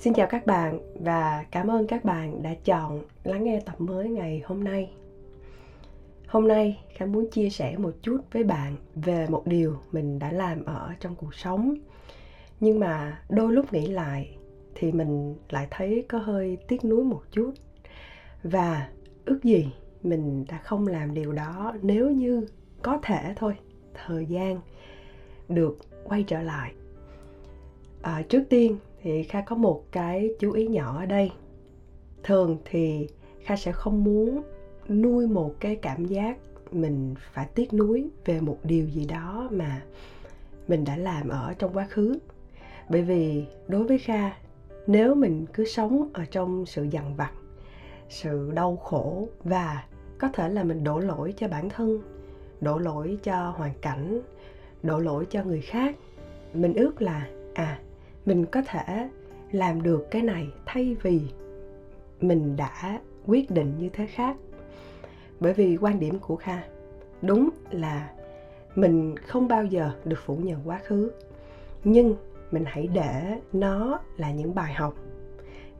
Xin chào các bạn và cảm ơn các bạn đã chọn lắng nghe tập mới ngày hôm nay. Hôm nay Khả muốn chia sẻ một chút với bạn về một điều mình đã làm ở trong cuộc sống. Nhưng mà đôi lúc nghĩ lại thì mình lại thấy có hơi tiếc nuối một chút. Và ước gì mình đã không làm điều đó nếu như có thể thôi, thời gian được quay trở lại. À, trước tiên thì kha có một cái chú ý nhỏ ở đây. Thường thì kha sẽ không muốn nuôi một cái cảm giác mình phải tiếc nuối về một điều gì đó mà mình đã làm ở trong quá khứ. Bởi vì đối với kha, nếu mình cứ sống ở trong sự dằn vặt, sự đau khổ và có thể là mình đổ lỗi cho bản thân, đổ lỗi cho hoàn cảnh, đổ lỗi cho người khác, mình ước là à mình có thể làm được cái này thay vì mình đã quyết định như thế khác. Bởi vì quan điểm của kha đúng là mình không bao giờ được phủ nhận quá khứ, nhưng mình hãy để nó là những bài học,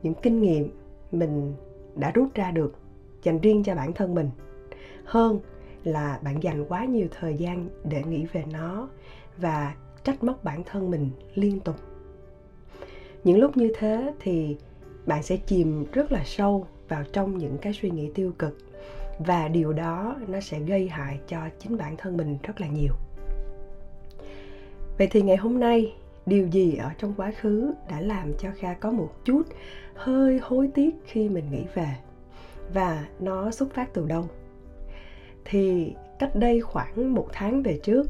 những kinh nghiệm mình đã rút ra được dành riêng cho bản thân mình, hơn là bạn dành quá nhiều thời gian để nghĩ về nó và trách móc bản thân mình liên tục những lúc như thế thì bạn sẽ chìm rất là sâu vào trong những cái suy nghĩ tiêu cực. Và điều đó nó sẽ gây hại cho chính bản thân mình rất là nhiều. Vậy thì ngày hôm nay, điều gì ở trong quá khứ đã làm cho kha có một chút hơi hối tiếc khi mình nghĩ về? Và nó xuất phát từ đâu? Thì cách đây khoảng một tháng về trước,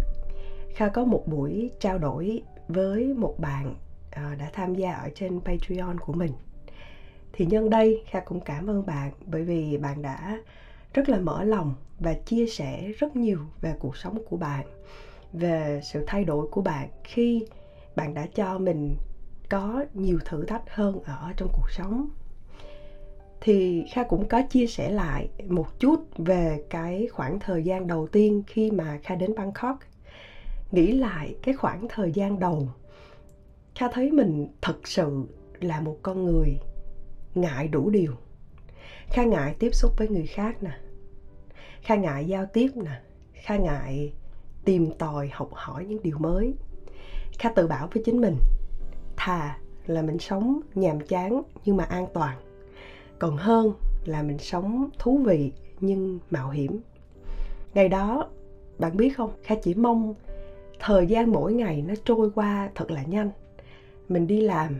kha có một buổi trao đổi với một bạn Ờ, đã tham gia ở trên patreon của mình. Thì nhân đây, kha cũng cảm ơn bạn bởi vì bạn đã rất là mở lòng và chia sẻ rất nhiều về cuộc sống của bạn, về sự thay đổi của bạn khi bạn đã cho mình có nhiều thử thách hơn ở trong cuộc sống. Thì kha cũng có chia sẻ lại một chút về cái khoảng thời gian đầu tiên khi mà kha đến bangkok. Nghĩ lại cái khoảng thời gian đầu kha thấy mình thật sự là một con người ngại đủ điều. Kha ngại tiếp xúc với người khác nè. Kha ngại giao tiếp nè. Kha ngại tìm tòi, học hỏi những điều mới. Kha tự bảo với chính mình, thà là mình sống nhàm chán nhưng mà an toàn, còn hơn là mình sống thú vị nhưng mạo hiểm. Ngày đó, bạn biết không? Kha chỉ mong thời gian mỗi ngày nó trôi qua thật là nhanh mình đi làm,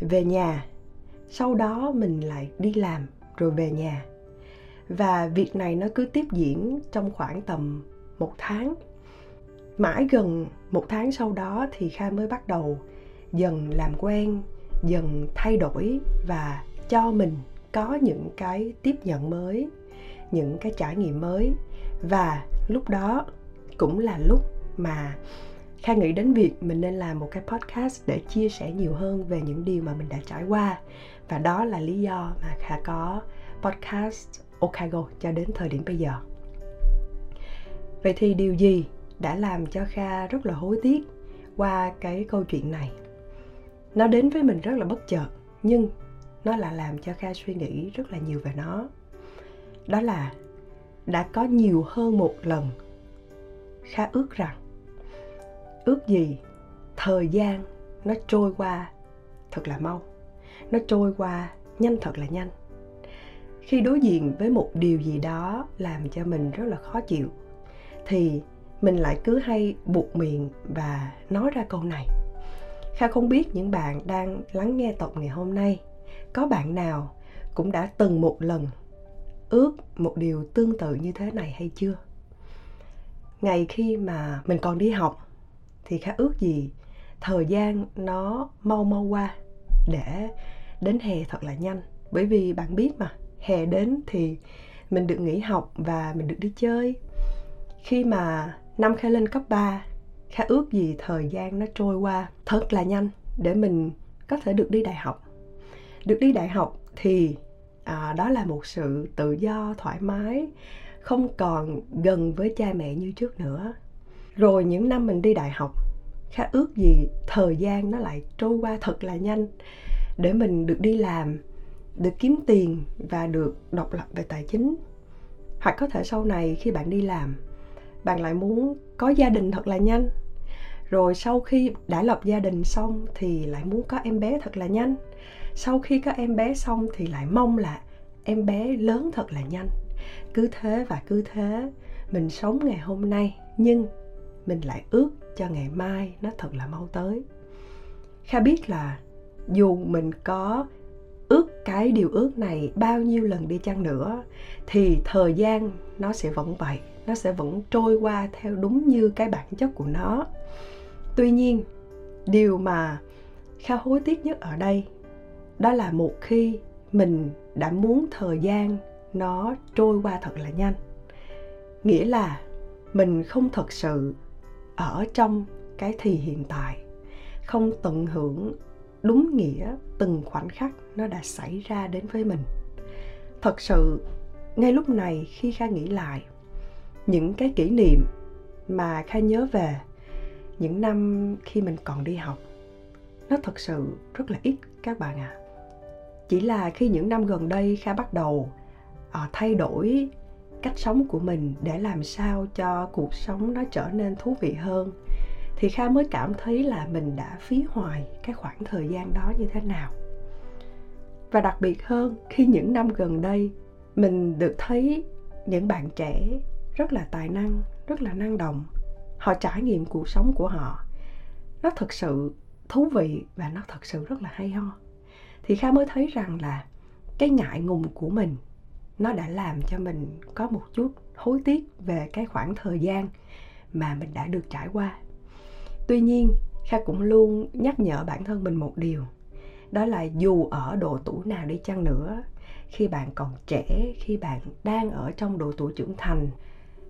về nhà. Sau đó mình lại đi làm rồi về nhà. Và việc này nó cứ tiếp diễn trong khoảng tầm một tháng. Mãi gần một tháng sau đó thì kha mới bắt đầu dần làm quen, dần thay đổi và cho mình có những cái tiếp nhận mới, những cái trải nghiệm mới. Và lúc đó cũng là lúc mà Kha nghĩ đến việc mình nên làm một cái podcast để chia sẻ nhiều hơn về những điều mà mình đã trải qua và đó là lý do mà Kha có podcast Okago cho đến thời điểm bây giờ. Vậy thì điều gì đã làm cho Kha rất là hối tiếc qua cái câu chuyện này? Nó đến với mình rất là bất chợt, nhưng nó là làm cho Kha suy nghĩ rất là nhiều về nó. Đó là, đã có nhiều hơn một lần Kha ước rằng ước gì thời gian nó trôi qua thật là mau, nó trôi qua nhanh thật là nhanh. Khi đối diện với một điều gì đó làm cho mình rất là khó chịu, thì mình lại cứ hay buộc miệng và nói ra câu này. Kha không biết những bạn đang lắng nghe tập ngày hôm nay, có bạn nào cũng đã từng một lần ước một điều tương tự như thế này hay chưa? Ngày khi mà mình còn đi học thì khá ước gì thời gian nó mau mau qua để đến hè thật là nhanh. Bởi vì bạn biết mà hè đến thì mình được nghỉ học và mình được đi chơi. Khi mà năm khai lên cấp 3 khá ước gì thời gian nó trôi qua thật là nhanh để mình có thể được đi đại học. Được đi đại học thì à, đó là một sự tự do thoải mái không còn gần với cha mẹ như trước nữa rồi những năm mình đi đại học, khá ước gì thời gian nó lại trôi qua thật là nhanh để mình được đi làm, được kiếm tiền và được độc lập về tài chính. Hoặc có thể sau này khi bạn đi làm, bạn lại muốn có gia đình thật là nhanh. Rồi sau khi đã lập gia đình xong thì lại muốn có em bé thật là nhanh. Sau khi có em bé xong thì lại mong là em bé lớn thật là nhanh. Cứ thế và cứ thế, mình sống ngày hôm nay. Nhưng mình lại ước cho ngày mai nó thật là mau tới. Kha biết là dù mình có ước cái điều ước này bao nhiêu lần đi chăng nữa, thì thời gian nó sẽ vẫn vậy, nó sẽ vẫn trôi qua theo đúng như cái bản chất của nó. Tuy nhiên, điều mà kha hối tiếc nhất ở đây, đó là một khi mình đã muốn thời gian nó trôi qua thật là nhanh. Nghĩa là mình không thật sự ở trong cái thì hiện tại không tận hưởng đúng nghĩa từng khoảnh khắc nó đã xảy ra đến với mình thật sự ngay lúc này khi kha nghĩ lại những cái kỷ niệm mà kha nhớ về những năm khi mình còn đi học nó thật sự rất là ít các bạn ạ à. chỉ là khi những năm gần đây kha bắt đầu à, thay đổi cách sống của mình để làm sao cho cuộc sống nó trở nên thú vị hơn. Thì kha mới cảm thấy là mình đã phí hoài cái khoảng thời gian đó như thế nào. Và đặc biệt hơn, khi những năm gần đây, mình được thấy những bạn trẻ rất là tài năng, rất là năng động. Họ trải nghiệm cuộc sống của họ. Nó thật sự thú vị và nó thật sự rất là hay ho. Thì kha mới thấy rằng là cái ngại ngùng của mình nó đã làm cho mình có một chút hối tiếc về cái khoảng thời gian mà mình đã được trải qua. Tuy nhiên, kha cũng luôn nhắc nhở bản thân mình một điều, đó là dù ở độ tuổi nào đi chăng nữa, khi bạn còn trẻ, khi bạn đang ở trong độ tuổi trưởng thành,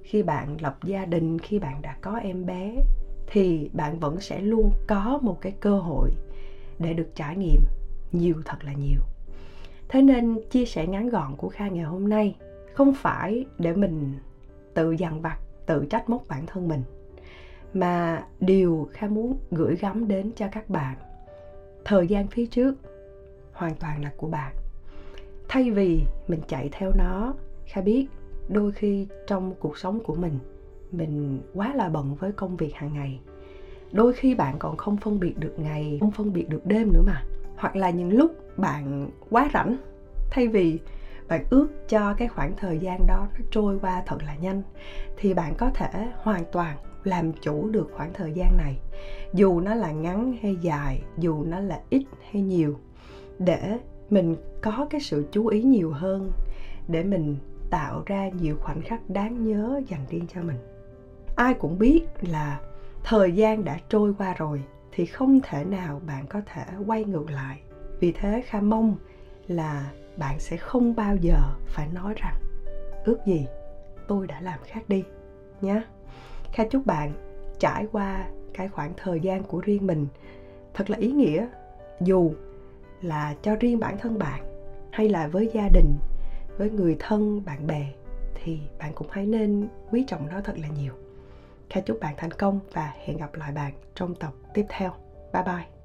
khi bạn lập gia đình, khi bạn đã có em bé, thì bạn vẫn sẽ luôn có một cái cơ hội để được trải nghiệm nhiều thật là nhiều thế nên chia sẻ ngắn gọn của kha ngày hôm nay không phải để mình tự dằn vặt, tự trách móc bản thân mình, mà điều kha muốn gửi gắm đến cho các bạn. Thời gian phía trước hoàn toàn là của bạn. Thay vì mình chạy theo nó, kha biết đôi khi trong cuộc sống của mình mình quá là bận với công việc hàng ngày. Đôi khi bạn còn không phân biệt được ngày, không phân biệt được đêm nữa mà hoặc là những lúc bạn quá rảnh, thay vì bạn ước cho cái khoảng thời gian đó nó trôi qua thật là nhanh, thì bạn có thể hoàn toàn làm chủ được khoảng thời gian này. Dù nó là ngắn hay dài, dù nó là ít hay nhiều, để mình có cái sự chú ý nhiều hơn, để mình tạo ra nhiều khoảnh khắc đáng nhớ dành riêng cho mình. Ai cũng biết là thời gian đã trôi qua rồi thì không thể nào bạn có thể quay ngược lại. Vì thế kha mong là bạn sẽ không bao giờ phải nói rằng, ước gì tôi đã làm khác đi nhé kha chúc bạn trải qua cái khoảng thời gian của riêng mình thật là ý nghĩa, dù là cho riêng bản thân bạn hay là với gia đình, với người thân, bạn bè thì bạn cũng hãy nên quý trọng nó thật là nhiều kha chúc bạn thành công và hẹn gặp lại bạn trong tập tiếp theo. Bye bye.